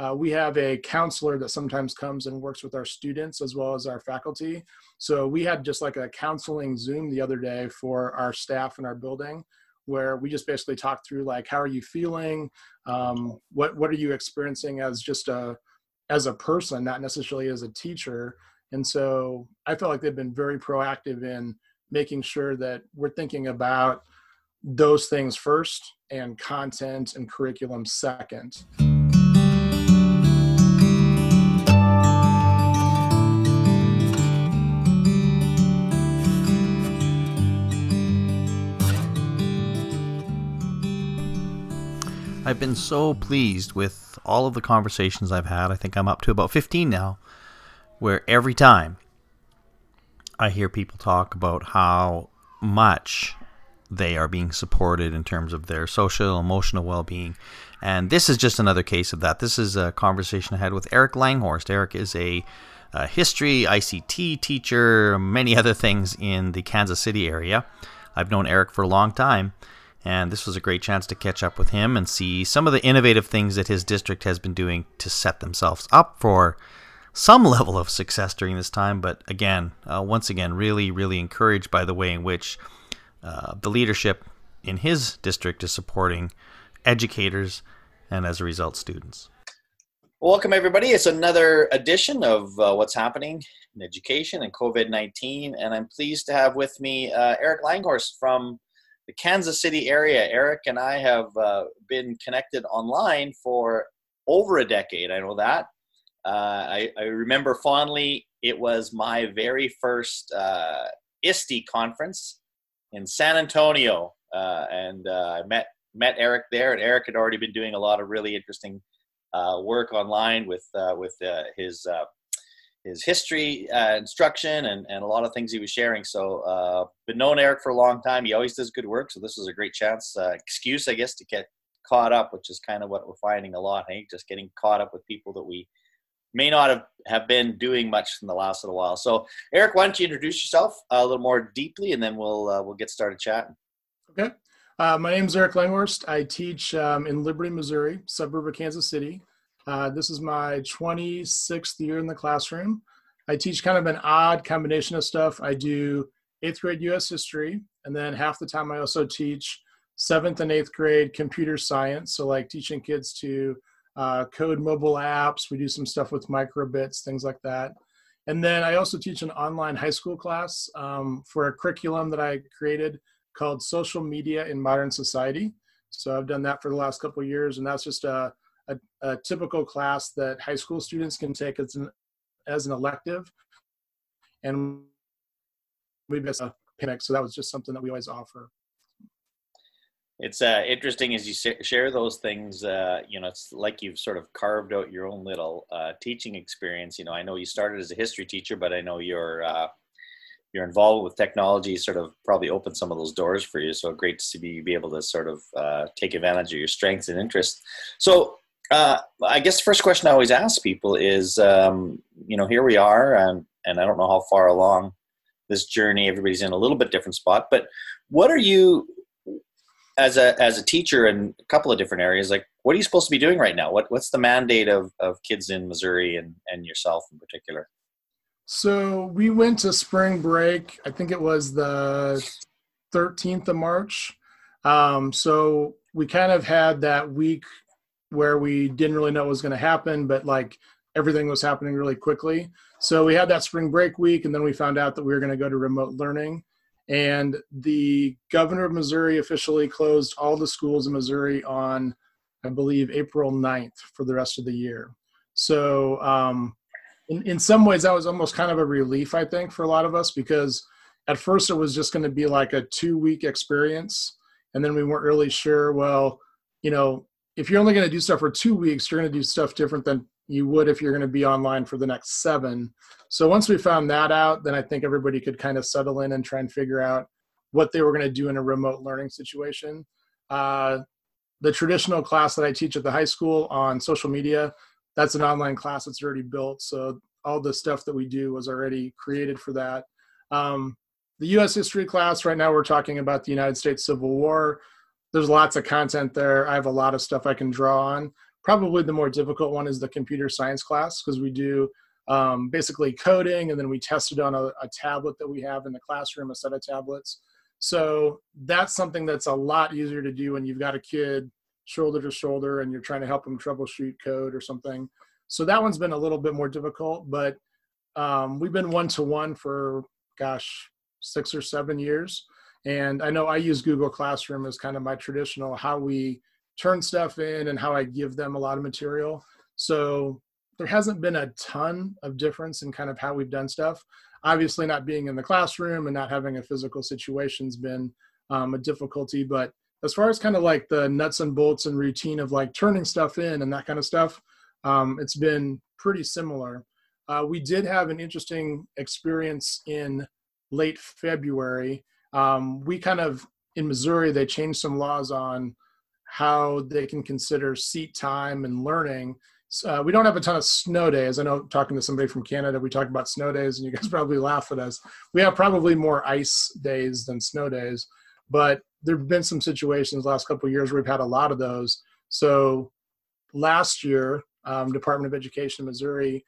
uh, we have a counselor that sometimes comes and works with our students as well as our faculty. So we had just like a counseling Zoom the other day for our staff in our building where we just basically talked through like how are you feeling? Um, what what are you experiencing as just a as a person not necessarily as a teacher? And so i felt like they've been very proactive in making sure that we're thinking about those things first and content and curriculum second I've been so pleased with all of the conversations I've had. I think I'm up to about 15 now, where every time I hear people talk about how much they are being supported in terms of their social, emotional well being. And this is just another case of that. This is a conversation I had with Eric Langhorst. Eric is a, a history, ICT teacher, many other things in the Kansas City area. I've known Eric for a long time. And this was a great chance to catch up with him and see some of the innovative things that his district has been doing to set themselves up for some level of success during this time. But again, uh, once again, really, really encouraged by the way in which uh, the leadership in his district is supporting educators and as a result, students. Welcome, everybody. It's another edition of uh, What's Happening in Education and COVID 19. And I'm pleased to have with me uh, Eric Langhorst from the Kansas City area. Eric and I have uh, been connected online for over a decade. I know that. Uh, I, I, remember fondly, it was my very first uh, ISTE conference in San Antonio. Uh, and uh, I met, met Eric there, and Eric had already been doing a lot of really interesting uh, work online with, with his his history uh, instruction and, and a lot of things he was sharing. So, uh, been known Eric for a long time. He always does good work. So this was a great chance, uh, excuse, I guess, to get caught up, which is kind of what we're finding a lot. Hey, just getting caught up with people that we may not have, have been doing much in the last little while. So, Eric, why don't you introduce yourself a little more deeply, and then we'll uh, we'll get started chatting. Okay. Uh, my name is Eric Langhorst. I teach um, in Liberty, Missouri, suburb of Kansas City. Uh, this is my 26th year in the classroom. I teach kind of an odd combination of stuff. I do eighth grade US history, and then half the time I also teach seventh and eighth grade computer science. So, like teaching kids to uh, code mobile apps. We do some stuff with microbits, things like that. And then I also teach an online high school class um, for a curriculum that I created called Social Media in Modern Society. So I've done that for the last couple years, and that's just a a, a typical class that high school students can take as an, as an elective. And we miss a panic, so that was just something that we always offer. It's uh, interesting as you share those things. Uh, you know, it's like you've sort of carved out your own little uh, teaching experience. You know, I know you started as a history teacher, but I know you're uh, you're involved with technology. Sort of probably opened some of those doors for you. So great to see be, be able to sort of uh, take advantage of your strengths and interests. So uh, I guess the first question I always ask people is, um, you know, here we are, and and I don't know how far along this journey. Everybody's in a little bit different spot, but what are you, as a as a teacher in a couple of different areas, like what are you supposed to be doing right now? What what's the mandate of of kids in Missouri and and yourself in particular? So we went to spring break. I think it was the 13th of March. Um, so we kind of had that week where we didn't really know what was going to happen, but like everything was happening really quickly. So we had that spring break week, and then we found out that we were going to go to remote learning. And the governor of Missouri officially closed all the schools in Missouri on, I believe, April 9th for the rest of the year. So, um, in, in some ways, that was almost kind of a relief, I think, for a lot of us because at first it was just going to be like a two week experience. And then we weren't really sure, well, you know, if you're only going to do stuff for two weeks, you're going to do stuff different than you would if you're going to be online for the next seven. So once we found that out, then I think everybody could kind of settle in and try and figure out what they were going to do in a remote learning situation. Uh, the traditional class that I teach at the high school on social media, that's an online class that's already built. So all the stuff that we do was already created for that. Um, the U.S. history class, right now we're talking about the United States Civil War there's lots of content there. I have a lot of stuff I can draw on. probably the more difficult one is the computer science class because we do um, basically coding and then we test it on a, a tablet that we have in the classroom, a set of tablets. So that's something that's a lot easier to do when you've got a kid shoulder to shoulder and you're trying to help them troubleshoot code or something. So that one's been a little bit more difficult, but um, we've been one to one for, gosh, six or seven years. And I know I use Google Classroom as kind of my traditional how we turn stuff in and how I give them a lot of material. So there hasn't been a ton of difference in kind of how we've done stuff. Obviously, not being in the classroom and not having a physical situation's been um, a difficulty. But as far as kind of like the nuts and bolts and routine of like turning stuff in and that kind of stuff, um, it's been pretty similar. Uh, we did have an interesting experience in late February. Um, we kind of in Missouri they changed some laws on how they can consider seat time and learning. Uh, we don't have a ton of snow days. I know talking to somebody from Canada, we talked about snow days, and you guys probably laugh at us. We have probably more ice days than snow days, but there have been some situations last couple years where we've had a lot of those. So last year, um, Department of Education Missouri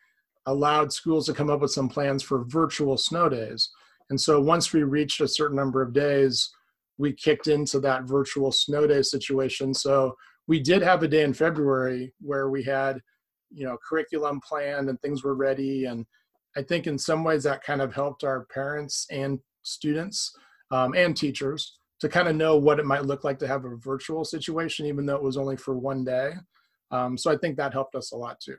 allowed schools to come up with some plans for virtual snow days. And so once we reached a certain number of days, we kicked into that virtual snow day situation. So we did have a day in February where we had, you know, curriculum planned and things were ready. And I think in some ways that kind of helped our parents and students um, and teachers to kind of know what it might look like to have a virtual situation, even though it was only for one day. Um, so I think that helped us a lot too.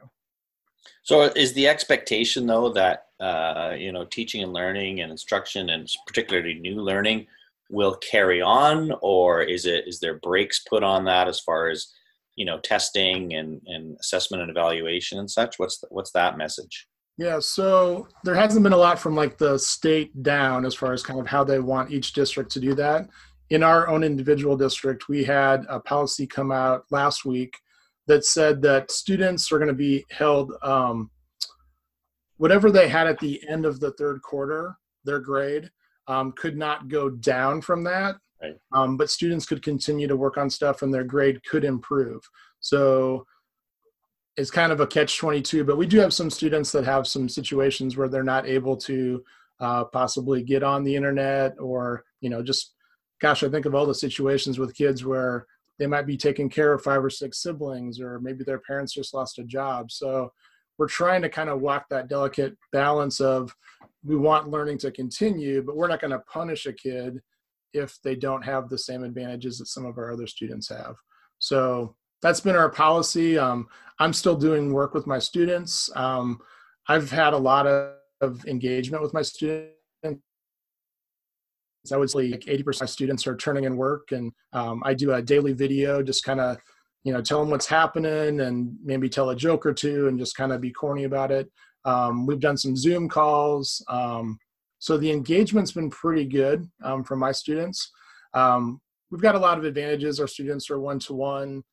So is the expectation though that uh, you know teaching and learning and instruction and particularly new learning will carry on? Or is it is there breaks put on that as far as you know testing and, and assessment and evaluation and such? What's the, what's that message? Yeah so there hasn't been a lot from like the state down as far as kind of how they want each district to do that. In our own individual district we had a policy come out last week that said that students are going to be held um, whatever they had at the end of the third quarter their grade um, could not go down from that. Right. Um, but students could continue to work on stuff and their grade could improve. So it's kind of a catch 22, but we do have some students that have some situations where they're not able to uh, possibly get on the internet or, you know, just, gosh, I think of all the situations with kids where they might be taking care of five or six siblings or maybe their parents just lost a job. So we're trying to kind of walk that delicate balance of we want learning to continue, but we're not going to punish a kid if they don't have the same advantages that some of our other students have. So that's been our policy. Um, I'm still doing work with my students. Um, I've had a lot of, of, engagement with my students. I would say like 80% of students are turning in work, and um, I do a daily video, just kind of, you know, tell them what's happening, and maybe tell a joke or two, and just kind of be corny about it. Um, we've done some Zoom calls. Um, so the engagement's been pretty good um, from my students. Um, we've got a lot of advantages. Our students are one to one,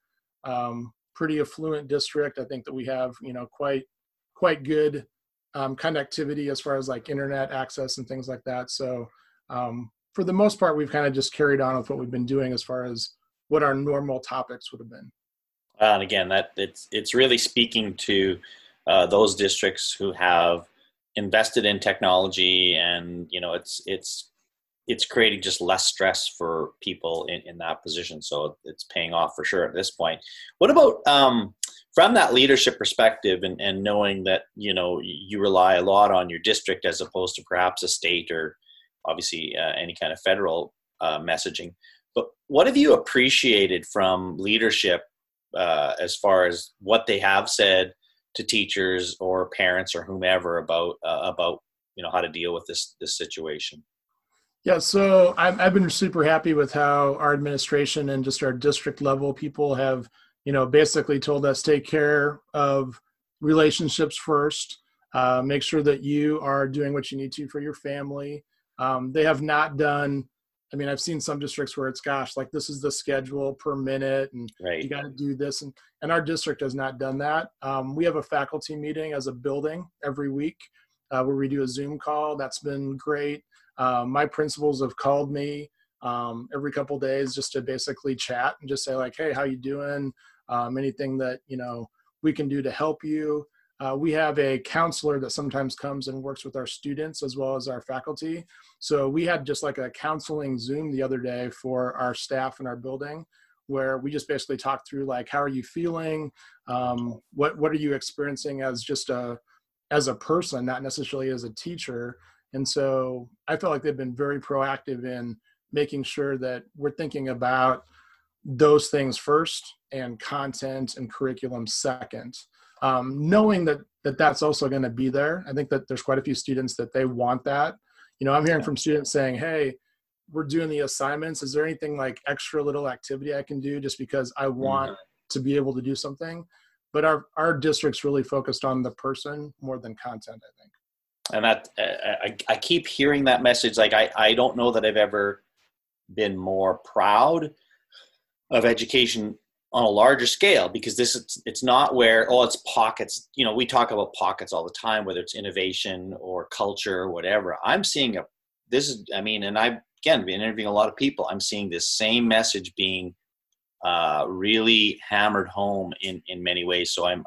pretty affluent district. I think that we have, you know, quite quite good um, connectivity as far as like internet access and things like that. So um, for the most part, we've kind of just carried on with what we've been doing as far as what our normal topics would have been. and again, that it's it's really speaking to uh, those districts who have invested in technology and you know it's it's it's creating just less stress for people in, in that position so it's paying off for sure at this point what about um, from that leadership perspective and, and knowing that you know you rely a lot on your district as opposed to perhaps a state or obviously uh, any kind of federal uh, messaging. But what have you appreciated from leadership uh, as far as what they have said to teachers or parents or whomever about uh, about you know how to deal with this this situation? Yeah so I've, I've been super happy with how our administration and just our district level people have you know basically told us take care of relationships first. Uh, make sure that you are doing what you need to for your family um, they have not done I mean, I've seen some districts where it's gosh, like this is the schedule per minute, and right. you got to do this, and and our district has not done that. Um, we have a faculty meeting as a building every week uh, where we do a Zoom call. That's been great. Uh, my principals have called me um, every couple days just to basically chat and just say like, hey, how you doing? um, anything that you know we can do to help you. Uh, we have a counselor that sometimes comes and works with our students as well as our faculty. So we had just like a counseling Zoom the other day for our staff in our building, where we just basically talked through like how are you feeling, um, what what are you experiencing as just a as a person, not necessarily as a teacher. And so I felt like they've been very proactive in making sure that we're thinking about those things first and content and curriculum second. Um, knowing that, that that's also going to be there. I think that there's quite a few students that they want that. You know, I'm hearing from students saying, hey, we're doing the assignments. Is there anything like extra little activity I can do just because I want mm-hmm. to be able to do something? But our, our district's really focused on the person more than content, I think and that I, I keep hearing that message like I, I don't know that i've ever been more proud of education on a larger scale because this is it's not where oh it's pockets you know we talk about pockets all the time whether it's innovation or culture or whatever i'm seeing a this is i mean and i've again been interviewing a lot of people i'm seeing this same message being uh, really hammered home in in many ways so i'm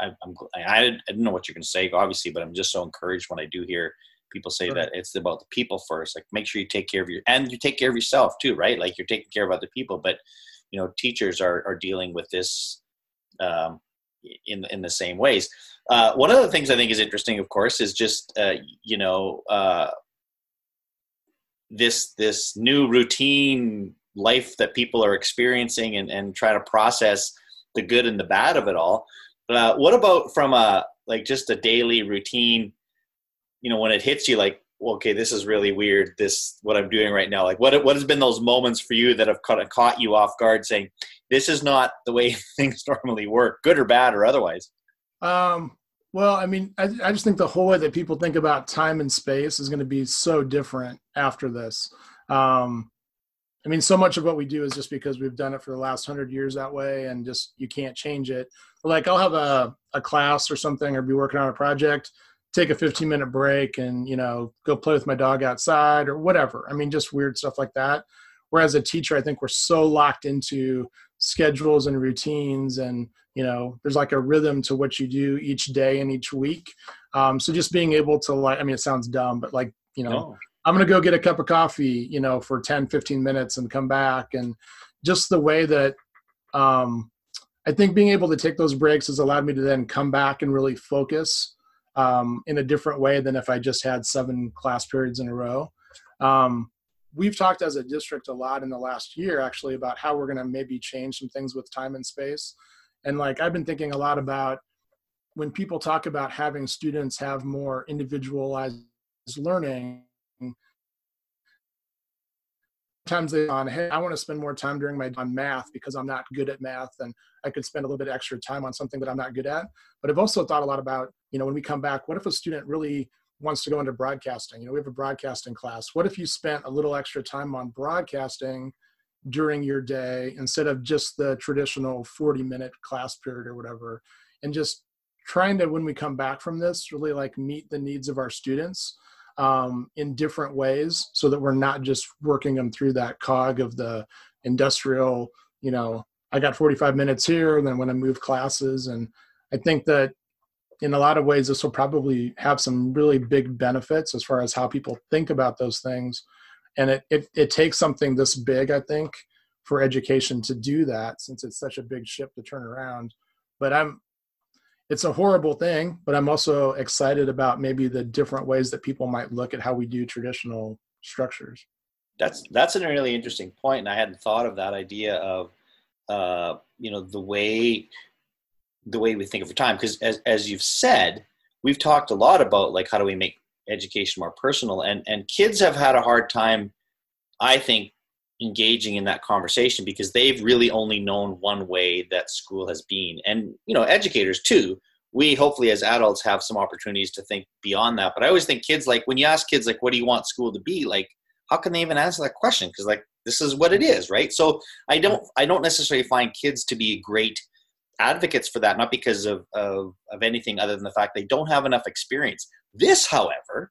I, I'm, I, I didn't know what you're going to say, obviously, but I'm just so encouraged when I do hear people say that it's about the people first. Like, make sure you take care of your, and you take care of yourself too, right? Like, you're taking care of other people. But, you know, teachers are, are dealing with this um, in, in the same ways. Uh, one of the things I think is interesting, of course, is just, uh, you know, uh, this, this new routine life that people are experiencing and, and try to process the good and the bad of it all uh, what about from a like just a daily routine? You know, when it hits you, like, okay, this is really weird. This what I'm doing right now. Like, what what has been those moments for you that have kind of caught you off guard, saying this is not the way things normally work, good or bad or otherwise? Um, well, I mean, I, I just think the whole way that people think about time and space is going to be so different after this. Um, I mean, so much of what we do is just because we've done it for the last hundred years that way, and just you can't change it. Like, I'll have a a class or something, or be working on a project, take a 15 minute break, and you know, go play with my dog outside or whatever. I mean, just weird stuff like that. Whereas a teacher, I think we're so locked into schedules and routines, and you know, there's like a rhythm to what you do each day and each week. Um, so just being able to like, I mean, it sounds dumb, but like, you know. No I'm going to go get a cup of coffee, you know, for 10, 15 minutes and come back. And just the way that um, I think being able to take those breaks has allowed me to then come back and really focus um, in a different way than if I just had seven class periods in a row. Um, we've talked as a district a lot in the last year actually about how we're going to maybe change some things with time and space. And like I've been thinking a lot about when people talk about having students have more individualized learning Sometimes they on hey i want to spend more time during my on math because i'm not good at math and i could spend a little bit extra time on something that i'm not good at but i've also thought a lot about you know when we come back what if a student really wants to go into broadcasting? You know we have a broadcasting class. What if you spent a little extra time on broadcasting during your day instead of just the traditional 40 minute class period or whatever? And just trying to when we come back from this really like meet the needs of our students um, in different ways so that we're not just working them through that cog of the industrial, you know, I got 45 minutes here, and then when I move classes. And I think that in a lot of ways, this will probably have some really big benefits as far as how people think about those things. And it, it, it takes something this big, I think, for education to do that since it's such a big ship to turn around. But I'm it's a horrible thing, but I'm also excited about maybe the different ways that people might look at how we do traditional structures. That's that's a really interesting point, and I hadn't thought of that idea of uh, you know the way the way we think of time. Because as as you've said, we've talked a lot about like how do we make education more personal, and and kids have had a hard time, I think, engaging in that conversation because they've really only known one way that school has been. And you know educators too. We hopefully as adults have some opportunities to think beyond that. But i always think kids like when you ask kids like what do you want school to be like how can they even answer that question? Because like this is what it is right? So i don't i don't necessarily find kids to be great advocates for that not because of of, of anything other than the fact they don't have enough experience this however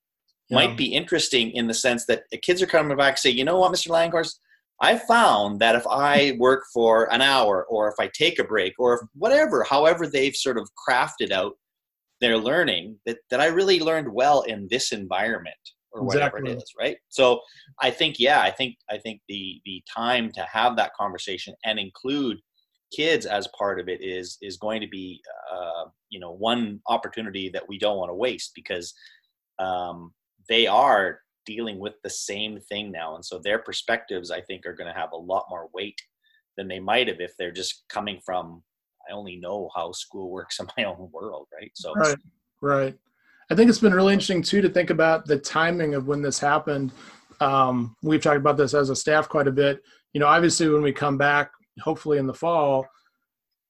yeah. might be interesting in the sense that the kids are coming back and say you know what mr langhorst I found that if I work for an hour or if I take a break or if whatever, however they've sort of crafted out their learning, that, that I really learned well in this environment or whatever exactly. it is, right? So I think, yeah, I think I think the the time to have that conversation and include kids as part of it is is going to be uh, you know one opportunity that we don't want to waste because um, they are dealing with the same thing now. And so their perspectives i think are going to have a lot more weight than they might have if they're just coming from i only know how school works in my own world right? So right right. I think it's been really interesting too to think about the timing of when this happened. Um, we've talked about this as a staff quite a bit. You know obviously when we come back hopefully in the fall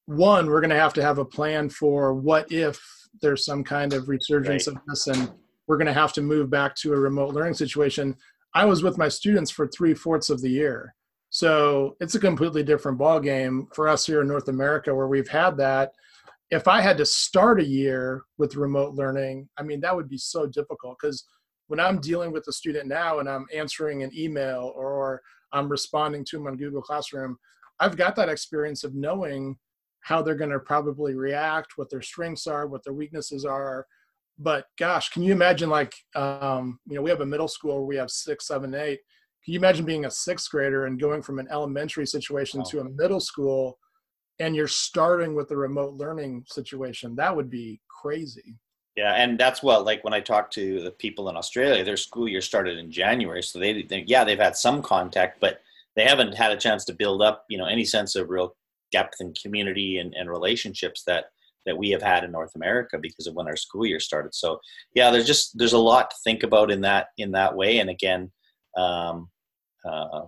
one we're going to have to have a plan for what if there's some kind of resurgence right. of this and we're going to have to move back to a remote learning situation. I was with my students for three fourths of the year. So it's a completely different ball game for us here in north america where we've had that. If i had to start a year with remote learning i mean that would be so difficult because when i'm dealing with a student now and i'm answering an email or i'm responding to them on google classroom I've got that experience of knowing how they're going to probably react, what their strengths are, what their weaknesses are. But gosh, can you imagine like, um, you know, we have a middle school where we have six, seven, eight. Can you imagine being a sixth grader and going from an elementary situation to a middle school and you're starting with the remote learning situation? That would be crazy. Yeah, and that's what like when I talk to the people in Australia, their school year started in January, so they, they yeah they've had some contact, but they haven't had a chance to build up, you know, any sense of real depth and community and, and relationships that that we have had in North America because of when our school year started. So yeah, there's just there's a lot to think about in that in that way. And again, um, uh,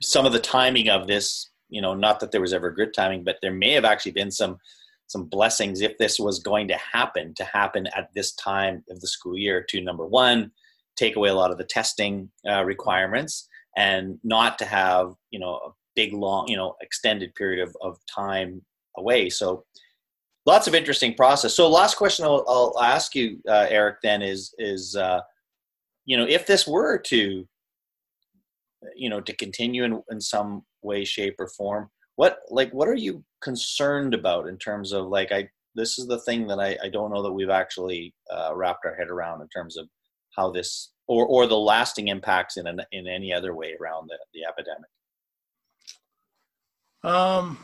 some of the timing of this, you know, not that there was ever good timing, but there may have actually been some some blessings if this was going to happen to happen at this time of the school year to number one take away a lot of the testing uh, requirements and not to have you know a big long you know extended period of, of time away. So lots of interesting process. So last question i'll, I'll ask you uh, eric then is is uh, you know if this were to you know to continue in, in some way shape or form what like what are you concerned about in terms of like i this is the thing that i, I don't know that we've actually uh, wrapped our head around in terms of how this or or the lasting impacts in an, in any other way around the, the epidemic? Um,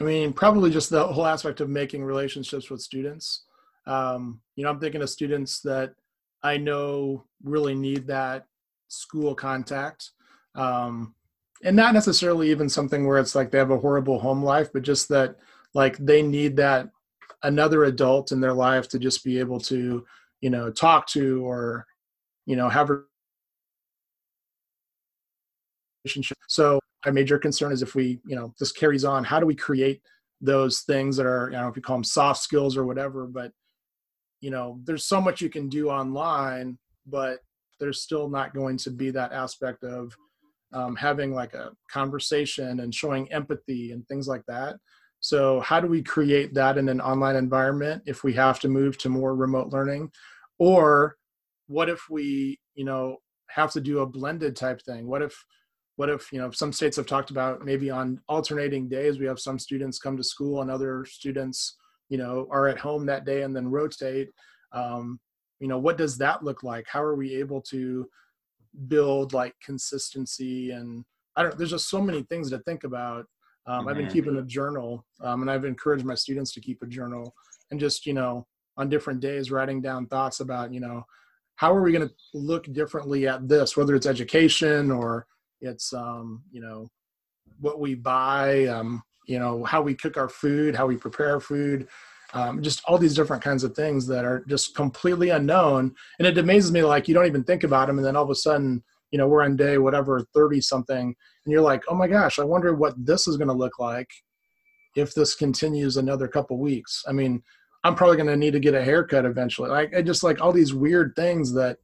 I mean, probably just the whole aspect of making relationships with students. Um, you know, I'm thinking of students that I know really need that school contact. Um, and not necessarily even something where it's like they have a horrible home life, but just that like they need that another adult in their life to just be able to, you know, talk to or you know, have a relationship. So my major concern is if we, you know, this carries on, how do we create those things that are, I don't know if you call them soft skills or whatever, but you know, there's so much you can do online, but there's still not going to be that aspect of um, having like a conversation and showing empathy and things like that. So, how do we create that in an online environment if we have to move to more remote learning? Or what if we you know have to do a blended type thing what if what if you know some states have talked about maybe on alternating days we have some students come to school and other students you know are at home that day and then rotate um, you know what does that look like how are we able to build like consistency and i don't there's just so many things to think about um, mm-hmm. i've been mm-hmm. keeping a journal um, and i've encouraged my students to keep a journal and just you know on different days writing down thoughts about you know how are we going to look differently at this whether it's education or it's um, you know what we buy um, you know how we cook our food how we prepare food um, just all these different kinds of things that are just completely unknown. And it amazes me like you don't even think about them and then all of a sudden you know we're on day whatever 30 something and you're like oh my gosh i wonder what this is going to look like if this continues another couple weeks. I mean I'm probably going to need to get a haircut eventually. Like I just like all these weird things that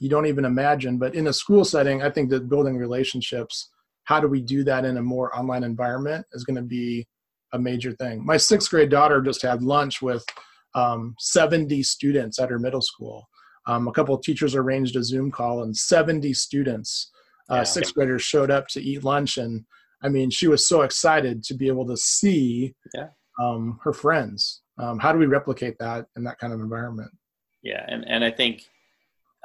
you don't even imagine. But in a school setting, I think that building relationships, how do we do that in a more online environment is going to be a major thing. My sixth grade daughter just had lunch with um, 70 students at her middle school. Um, a couple of teachers arranged a Zoom call and 70 students uh, yeah. sixth graders showed up to eat lunch, and I mean, she was so excited to be able to see yeah. um, her friends. Um, how do we replicate that in that kind of environment? Yeah, and and I think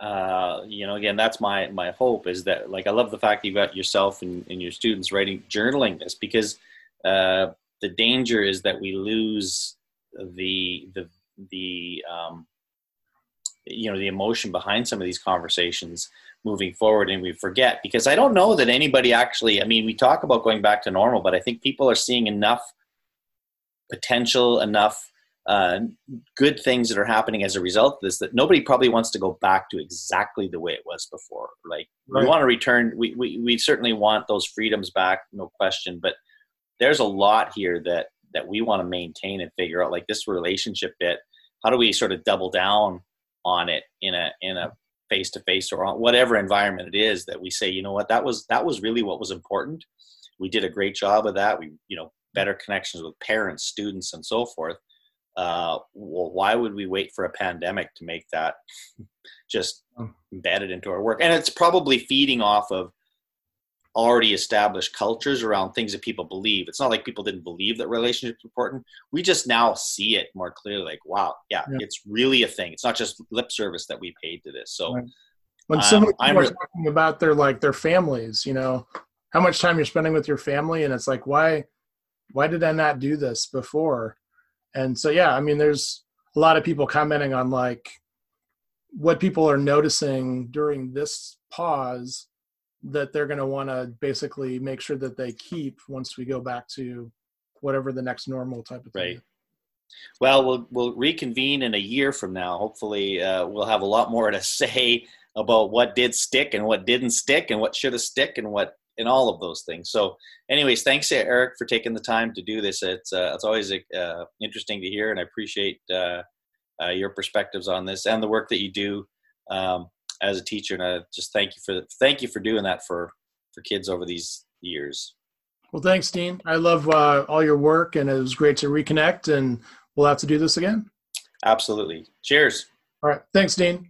uh, you know, again, that's my my hope is that like I love the fact that you got yourself and, and your students writing journaling this because uh, the danger is that we lose the the the um, you know the emotion behind some of these conversations moving forward and we forget because i don't know that anybody actually i mean we talk about going back to normal but i think people are seeing enough potential enough uh, good things that are happening as a result of this that nobody probably wants to go back to exactly the way it was before. Like right. we want to return we, we, we certainly want those freedoms back no question but there's a lot here that that we want to maintain and figure out like this relationship bit how do we sort of double down on it in a in a face to face or on whatever environment it is that we say you know what? That was that was really what was important. We did a great job of that. We you know better connections with parents students and so forth uh, well why would we wait for a pandemic to make that just hmm. embedded into our work and it's probably feeding off of already established cultures around things that people believe. It's not like people didn't believe that relationships important. We just now see it more clearly. Like, wow, yeah, yeah. it's really a thing. It's not just lip service that we paid to this. So, right. when um, some people I'm re- talking about their like their families, you know, how much time you're spending with your family, and it's like, why, why did I not do this before? And so, yeah, I mean, there's a lot of people commenting on like what people are noticing during this pause that they're going to want to basically make sure that they keep once we go back to whatever the next normal type of thing. Right. Well, we'll we'll reconvene in a year from now. Hopefully, uh, we'll have a lot more to say about what did stick and what didn't stick, and what should have stick, and what and all of those things. So, anyways, thanks Eric for taking the time to do this. It's uh, it's always uh, interesting to hear, and I appreciate uh, uh, your perspectives on this and the work that you do. Um, as a teacher, and I just thank you for thank you for doing that for for kids over these years. Well, thanks, Dean. I love uh, all your work, and it was great to reconnect. And we'll have to do this again. Absolutely. Cheers. All right. Thanks, Dean.